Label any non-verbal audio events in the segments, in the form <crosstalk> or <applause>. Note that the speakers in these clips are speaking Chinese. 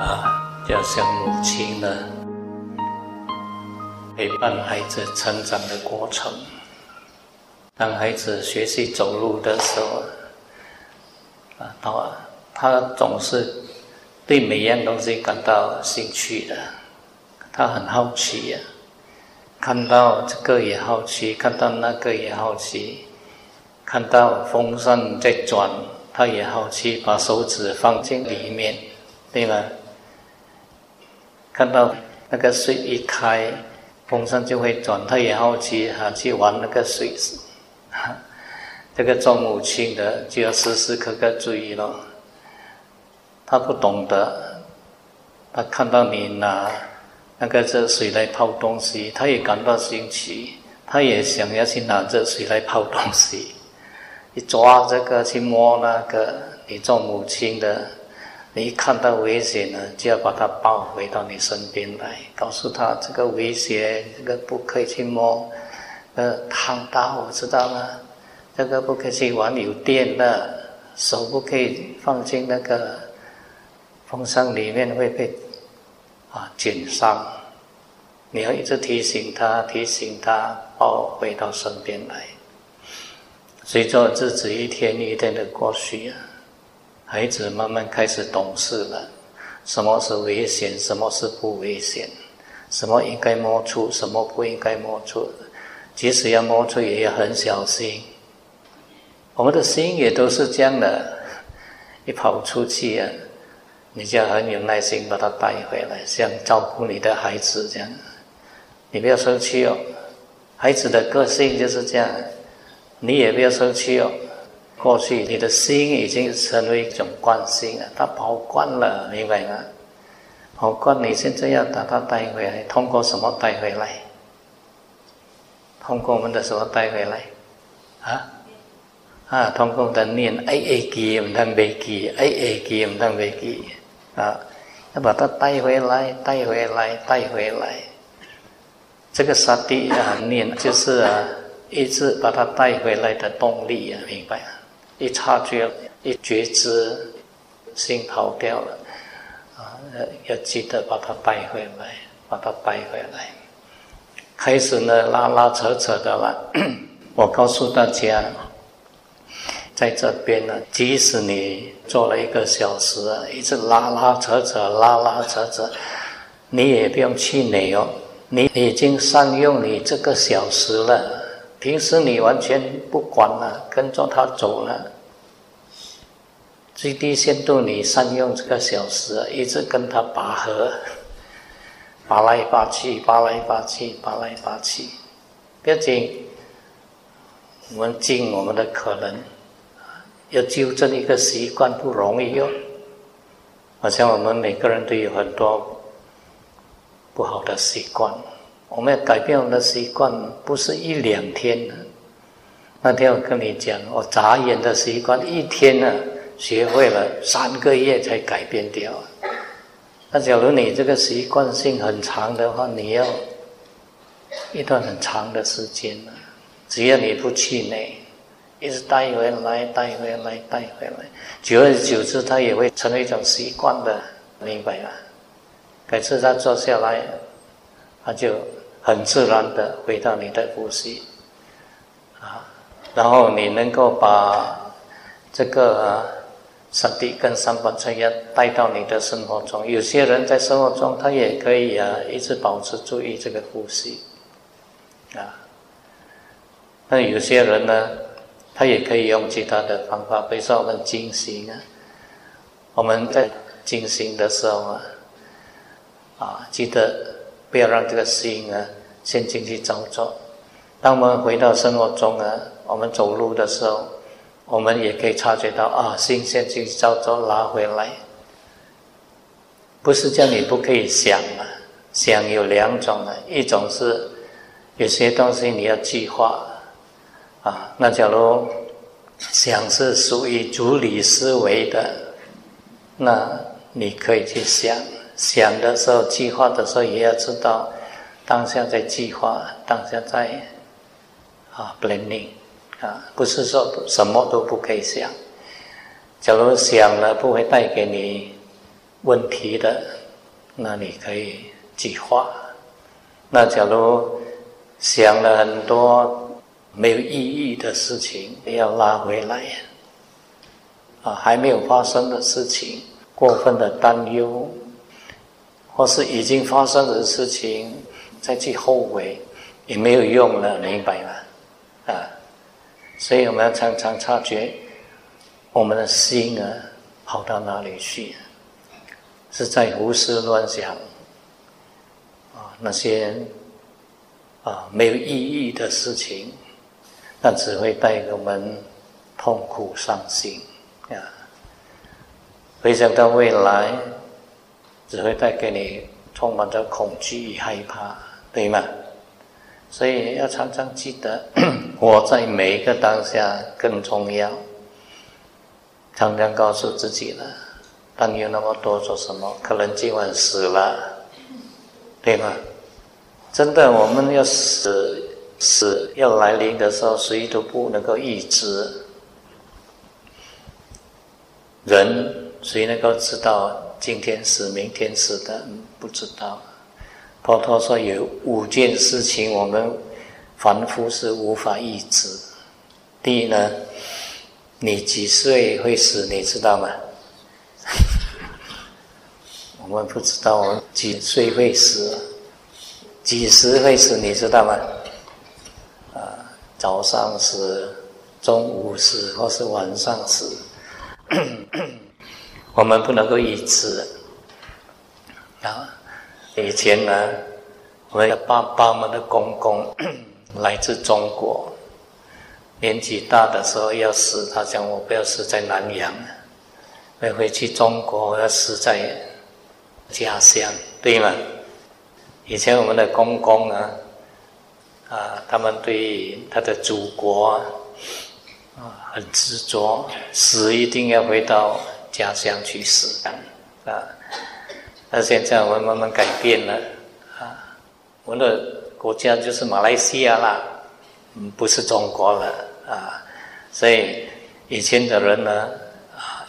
啊，要像母亲呢，陪伴孩子成长的过程。当孩子学习走路的时候，啊，他他总是对每样东西感到兴趣的，他很好奇呀，看到这个也好奇，看到那个也好奇，看到风扇在转，他也好奇，把手指放进里面，对吗？看到那个水一开，风扇就会转，他也好奇，哈，去玩那个水。<laughs> 这个做母亲的就要时时刻刻注意了。他不懂得，他看到你拿那个热水来泡东西，他也感到新奇，他也想要去拿热水来泡东西。你抓这个，去摸那个，你做母亲的，你一看到危险了，就要把他抱回到你身边来，告诉他这个危险，这个不可以去摸。呃，烫到我知道了，这个不可以去玩有电的，手不可以放进那个风扇里面会被啊烫伤。你要一直提醒他，提醒他，抱回到身边来。随着日子一天一天的过去啊，孩子慢慢开始懂事了，什么是危险，什么是不危险，什么应该摸出，什么不应该摸出。即使要摸出，也要很小心。我们的心也都是这样的，一跑出去啊，你就要很有耐心把他带回来，像照顾你的孩子这样。你不要生气哦，孩子的个性就是这样，你也不要生气哦。过去你的心已经成为一种惯性了，他跑惯了，明白吗？跑惯，你现在要把他带回来，通过什么带回来？通过我们的什么带回来？啊啊！通过的念 A A 记唔通背记，A A 记唔通背记啊！要把它带回来，带回来，带回来。这个沙地啊，念就是啊，一直把它带回来的动力啊，明白？一察觉，一觉知，心跑掉了啊，要记得把它带回来，把它带回来。开始呢，拉拉扯扯的了。<coughs> 我告诉大家，在这边呢，即使你做了一个小时，一直拉拉扯扯，拉拉扯扯，你也不用气馁哦。你已经善用你这个小时了。平时你完全不管了，跟着他走了。最低限度你善用这个小时，一直跟他拔河。拔来拔去，拔来拔去，拔来拔去，不要紧。我们尽我们的可能，要纠正一个习惯不容易哟。好像我们每个人都有很多不好的习惯，我们要改变我们的习惯，不是一两天的。那天我跟你讲，我眨眼的习惯，一天呢学会了，三个月才改变掉。那假如你这个习惯性很长的话，你要一段很长的时间了。只要你不气馁，一直带回来，带回来，带回来，久而久之，它也会成为一种习惯的，明白吗？每次他坐下来，他就很自然的回到你的呼吸啊，然后你能够把这个。啊上帝跟三宝这样带到你的生活中。有些人在生活中，他也可以啊，一直保持注意这个呼吸，啊。那有些人呢，他也可以用其他的方法，比如说我们静心啊。我们在静心的时候啊，啊，记得不要让这个心啊先进去走走。当我们回到生活中啊，我们走路的时候。我们也可以察觉到啊，心先去照照拉回来，不是叫你不可以想啊，想有两种啊，一种是有些东西你要计划啊，那假如想是属于主理思维的，那你可以去想，想的时候、计划的时候，也要知道当下在计划，当下在啊 planning 啊，不是说什么都不可以想。假如想了不会带给你问题的，那你可以计划。那假如想了很多没有意义的事情，要拉回来。啊，还没有发生的事情，过分的担忧，或是已经发生的事情再去后悔，也没有用了，明白吗？啊，所以我们要常常察觉我们的心啊，跑到哪里去？是在胡思乱想啊，那些啊没有意义的事情，那只会带给我们痛苦伤心。啊，回想到未来，只会带给你充满着恐惧与害怕，对吗？所以要常常记得，<clears throat> 活在每一个当下更重要。常常告诉自己了，担忧那么多做什么？可能今晚死了，对吗？真的，我们要死，死要来临的时候，谁都不能够预知。人谁能够知道今天死、明天死的？不知道。佛陀说有五件事情，我们凡夫是无法预知。第一呢，你几岁会死？你知道吗？<laughs> 我们不知道我们几岁会死，几时会死？你知道吗？早上死，中午死，或是晚上死。<coughs> 我们不能够一直啊！以前呢，我们的爸爸们的公公 <coughs> 来自中国，年纪大的时候要死，他讲我不要死在南阳，要回去中国，要死在家乡，对吗？以前我们的公公啊，啊，他们对他的祖国。啊，很执着，死一定要回到家乡去死啊！那现在我们慢慢改变了啊，我们的国家就是马来西亚啦，嗯，不是中国了啊。所以以前的人呢，啊，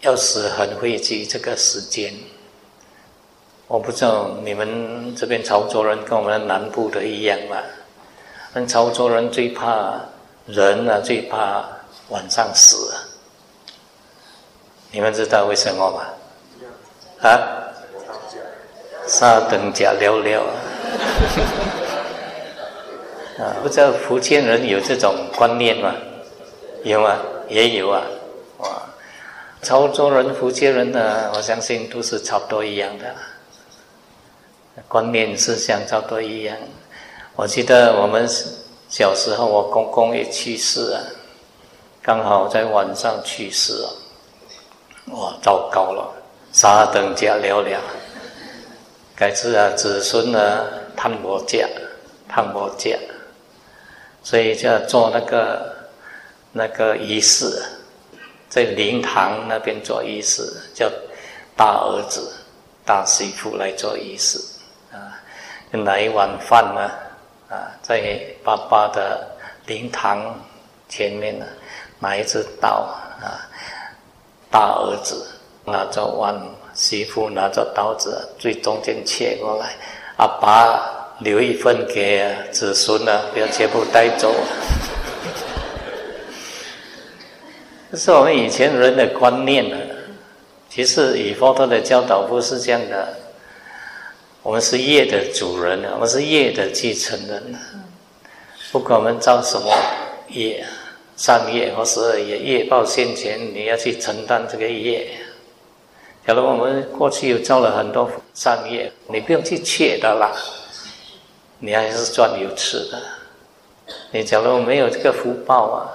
要死很会记这个时间。我不知道你们这边潮州人跟我们南部的一样吗？们潮州人最怕。人啊最怕晚上死啊，你们知道为什么吗？啊？杀等甲寥寥啊！<laughs> 啊不知道福建人有这种观念吗？有吗？也有啊！哇！潮州人、福建人呢，我相信都是差不多一样的，观念思想差不多一样。我记得我们。小时候，我公公也去世了，刚好在晚上去世了。哇，糟糕了，杀等家寥寥，改次啊，子孙呢，探我家，探我家，所以就做那个那个仪式，在灵堂那边做仪式，叫大儿子、大媳妇来做仪式啊，拿一碗饭呢。在爸爸的灵堂前面呢，拿一只刀啊，大儿子拿着碗，媳妇拿着刀子，最中间切过来，阿爸留一份给子孙呢，不要全部带走。<laughs> 这是我们以前人的观念呢，其实以佛陀的教导不是这样的。我们是业的主人我们是业的继承人不管我们造什么业，善业或是恶业，业报现前，你要去承担这个业。假如我们过去有造了很多善业，你不用去切的啦，你还是赚有吃的。你假如没有这个福报啊，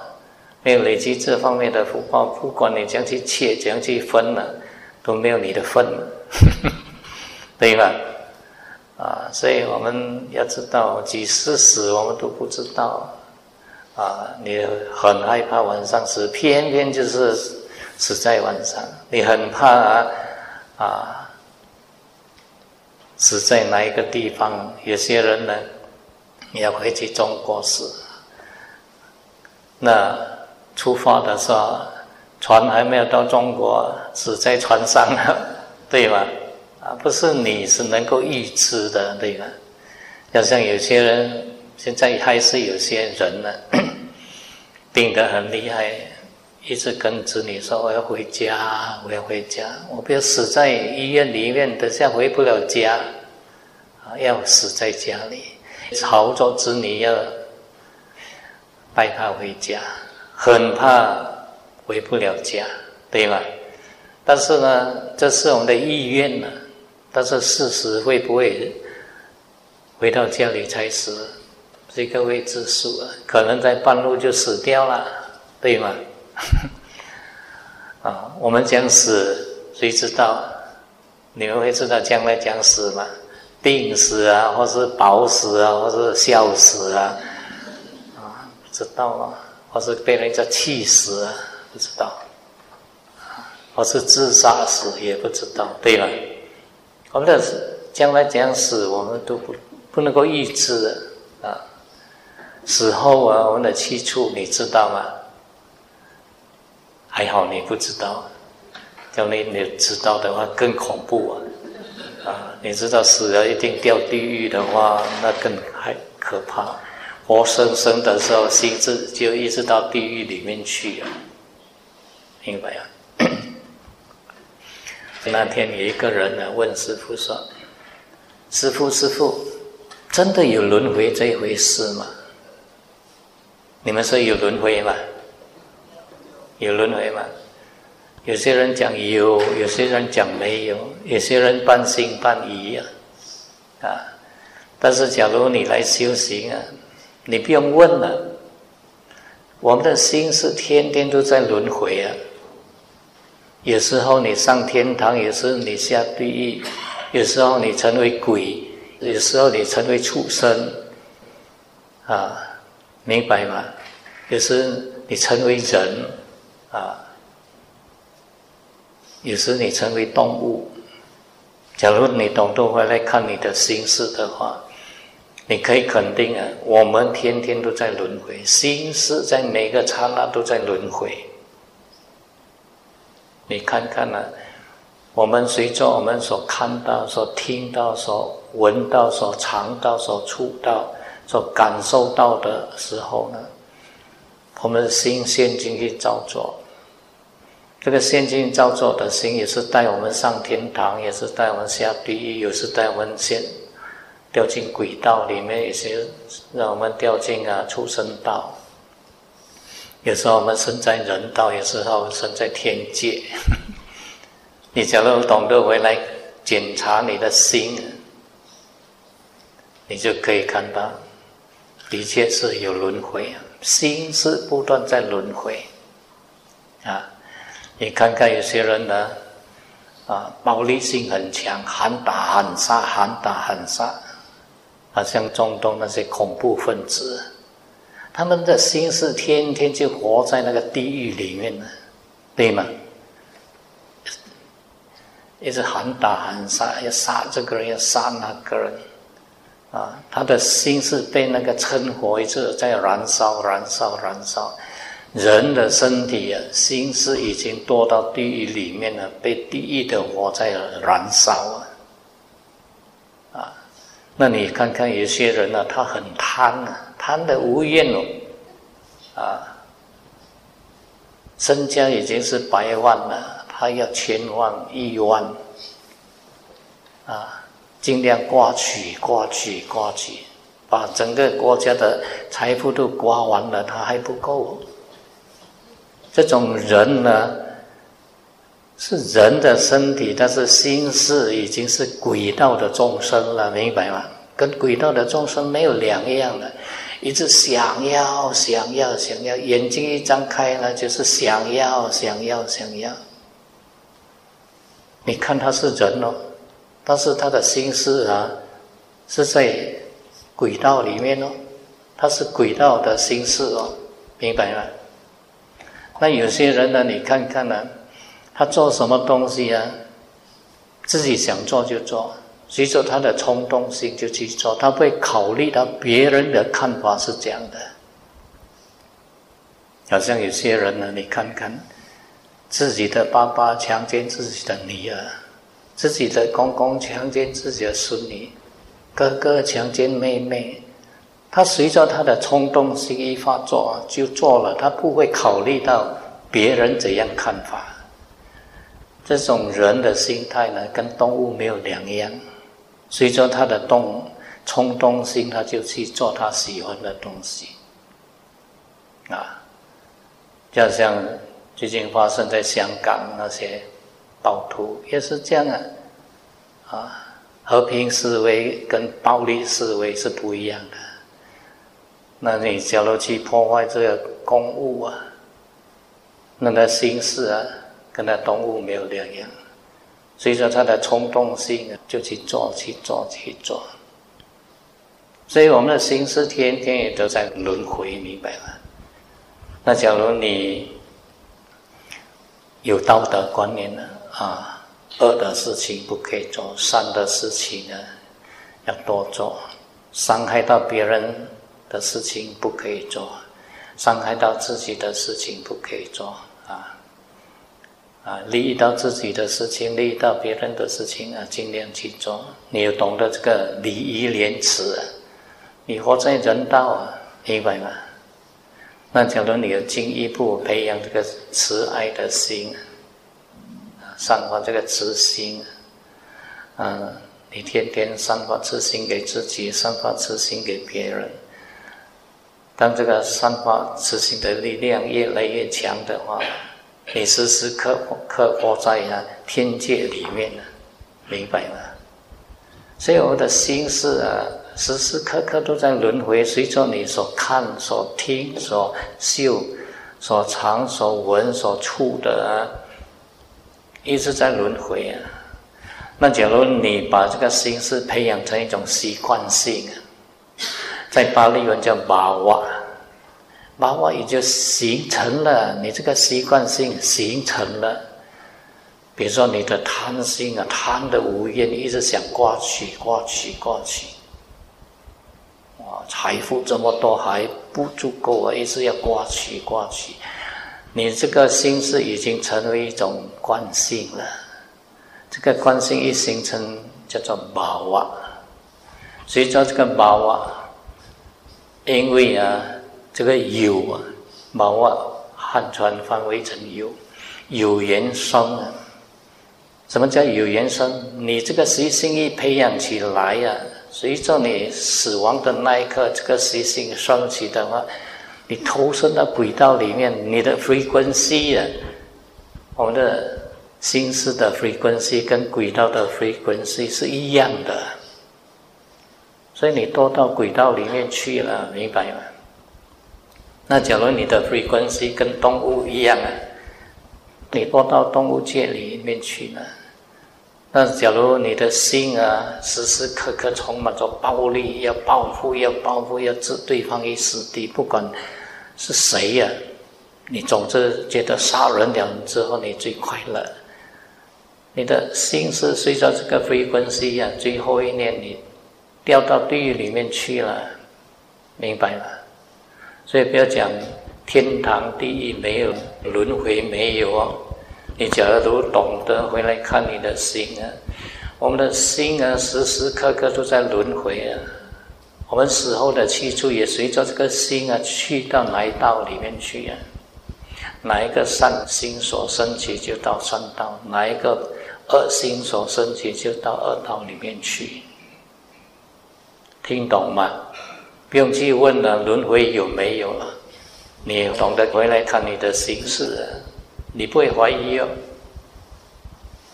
没有累积这方面的福报，不管你怎样去切，怎样去分了，都没有你的份，<laughs> 对吧？啊，所以我们要知道几时死，我们都不知道。啊，你很害怕晚上死，偏偏就是死在晚上。你很怕啊，死在哪一个地方？有些人呢，要回去中国死。那出发的时候，船还没有到中国，死在船上了，<laughs> 对吗？不是你是能够预知的，对吧？要像有些人，现在还是有些人呢，病得很厉害，一直跟子女说我要回家，我要回家，我不要死在医院里面，等下回不了家，啊，要死在家里，朝着子女要带他回家，很怕回不了家，对吗？但是呢，这是我们的意愿呢。但是事实会不会回到家里才死？这个未知数啊，可能在半路就死掉了，对吗？<laughs> 啊，我们讲死，谁知道？你们会知道将来讲死吗？病死啊，或是饱死啊，或是笑死啊？啊，不知道啊，或是被人家气死啊？不知道，或是自杀死也不知道，对吧？我们的将来怎样死，我们都不不能够预知啊！死后啊，我们的去处你知道吗？还好你不知道，叫你你知道的话更恐怖啊！啊，你知道死了一定掉地狱的话，那更还可怕。活生生的时候，心智就一直到地狱里面去了，明白啊？那天有一个人呢问师傅说：“师傅，师傅，真的有轮回这一回事吗？你们说有轮回吗？有轮回吗？有些人讲有，有些人讲没有，有些人半信半疑啊。啊，但是假如你来修行啊，你不用问了，我们的心是天天都在轮回啊。”有时候你上天堂，有时候你下地狱，有时候你成为鬼，有时候你成为畜生，啊，明白吗？有时你成为人，啊，有时你成为动物。假如你懂得回来看你的心事的话，你可以肯定啊，我们天天都在轮回，心事在每个刹那都在轮回。你看看呢？我们随着我们所看到、所听到、所闻到、所尝到、所触到、所感受到的时候呢，我们的心陷进去造作。这个陷进造作的心，也是带我们上天堂，也是带我们下地狱，有时带我们先掉进轨道里面，也是让我们掉进啊畜生道。有时候我们生在人道，有时候生在天界。你假如懂得回来检查你的心，你就可以看到，的确是有轮回，心是不断在轮回。啊，你看看有些人呢，啊，暴力性很强，喊打喊杀，喊打喊杀，啊，像中东那些恐怖分子。他们的心是天天就活在那个地狱里面呢，对吗？一直喊打喊杀，要杀这个人，要杀那个人，啊，他的心是被那个嗔火一直在燃烧、燃烧、燃烧。人的身体啊，心是已经堕到地狱里面了，被地狱的火在燃烧啊。啊，那你看看有些人呢，他很贪啊。贪的无厌哦，啊，身家已经是百万了，他要千万亿万，啊，尽量刮取刮取刮取，把整个国家的财富都刮完了，他还不够。这种人呢，是人的身体，但是心事已经是鬼道的众生了，明白吗？跟鬼道的众生没有两样的。一直想要，想要，想要，眼睛一张开呢，就是想要，想要，想要。你看他是人哦，但是他的心思啊，是在轨道里面哦，他是轨道的心思哦，明白吗？那有些人呢，你看看呢，他做什么东西啊？自己想做就做，随着他的冲动性就去做，他会考虑到别人的看法是这样的。好像有些人呢，你看看，自己的爸爸强奸自己的女儿，自己的公公强奸自己的孙女，哥哥强奸妹妹，他随着他的冲动性一发作就做了，他不会考虑到别人怎样看法。这种人的心态呢，跟动物没有两样，随着他的动冲动性，他就去做他喜欢的东西，啊。就像最近发生在香港那些暴徒也是这样啊，啊，和平思维跟暴力思维是不一样的。那你假如去破坏这个公物啊，那个心思啊，跟那动物没有两样，所以说他的冲动性啊，就去做去做去做。所以我们的心思天天也都在轮回，明白吗？那假如你有道德观念呢？啊，恶的事情不可以做，善的事情呢要多做。伤害到别人的事情不可以做，伤害到自己的事情不可以做。啊，利益到自己的事情，利益到别人的事情啊，尽量去做。你要懂得这个礼义廉耻，你活在人道啊，明白吗？那假如你有进一步培养这个慈爱的心，啊散发这个慈心，啊，你天天散发慈心给自己，散发慈心给别人。当这个散发慈心的力量越来越强的话，你时时刻刻活在啊天界里面，明白吗？所以我的心是啊。时时刻刻都在轮回，随着你所看、所听、所嗅、所尝、所闻、所触的啊，一直在轮回啊。那假如你把这个心思培养成一种习惯性，在巴利文叫巴瓦，巴瓦也就形成了你这个习惯性形成了。比如说你的贪心啊，贪的无厌，一直想刮取、刮取、刮取。财富这么多还不足够啊！一直要刮取刮取，你这个心思已经成为一种惯性了。这个惯性一形成，叫做毛瓦。所以叫这个毛瓦，因为啊，这个有啊，毛啊汉传翻为成有，有缘生啊。什么叫有缘生？你这个习性一培养起来呀。随着你死亡的那一刻，这个习性升起的话，你投身到轨道里面，你的 frequency 啊，我们的心思的 frequency 跟轨道的 frequency 是一样的，所以你多到轨道里面去了，明白吗？那假如你的 frequency 跟动物一样啊，你落到动物界里面去了。那，假如你的心啊，时时刻刻充满着暴力，要报复，要报复，要置对方于死地，不管是谁呀，你总是觉得杀人了之后你最快乐。你的心是随着这个 frequency 啊，最后一念你掉到地狱里面去了，明白了？所以不要讲天堂地狱没有轮回没有哦。你假如懂得回来看你的心啊，我们的心啊，时时刻刻都在轮回啊。我们死后的去处也随着这个心啊，去到哪一道里面去啊？哪一个善心所升起，就到善道；哪一个恶心所升起，就到恶道里面去。听懂吗？不用去问了，轮回有没有了？你懂得回来看你的心事啊。你不会怀疑哦，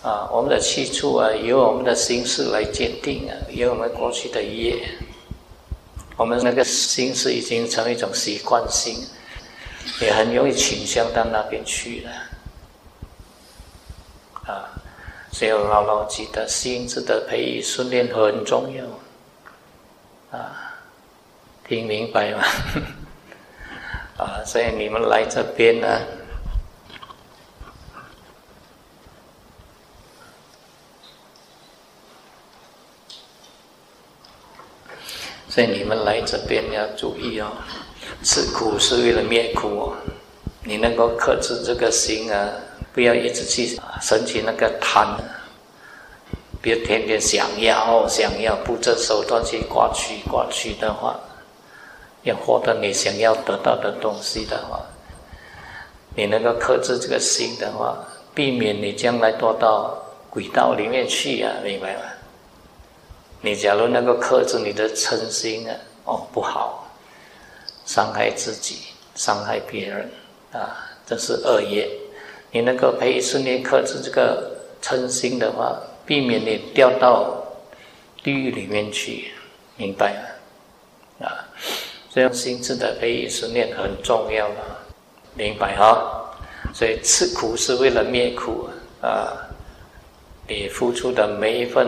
啊，我们的去处啊，由我们的心事来鉴定啊，由我们过去的业，我们那个心事已经成为一种习惯性，也很容易倾向到那边去了，啊，所以牢牢记得心智的培育训练很重要，啊，听明白吗？<laughs> 啊，所以你们来这边呢，所以你们来这边要注意哦，吃苦是为了灭苦哦，你能够克制这个心啊，不要一直去升起那个贪。别天天想要想要不择手段去刮取刮取的话，要获得你想要得到的东西的话，你能够克制这个心的话，避免你将来堕到轨道里面去啊，明白吗？你假如能够克制你的嗔心啊，哦，不好，伤害自己，伤害别人。啊，这是恶业。你能够培训你克制这个嗔心的话，避免你掉到地狱里面去，明白吗？啊，这样心智的培育训练很重要的，明白哈？所以吃苦是为了灭苦啊。你付出的每一份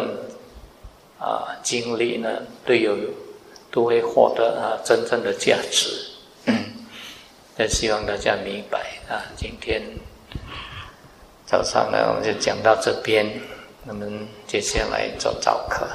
啊精力呢，都有都会获得啊真正的价值。也希望大家明白啊！今天早上呢，我们就讲到这边，我们接下来做早课。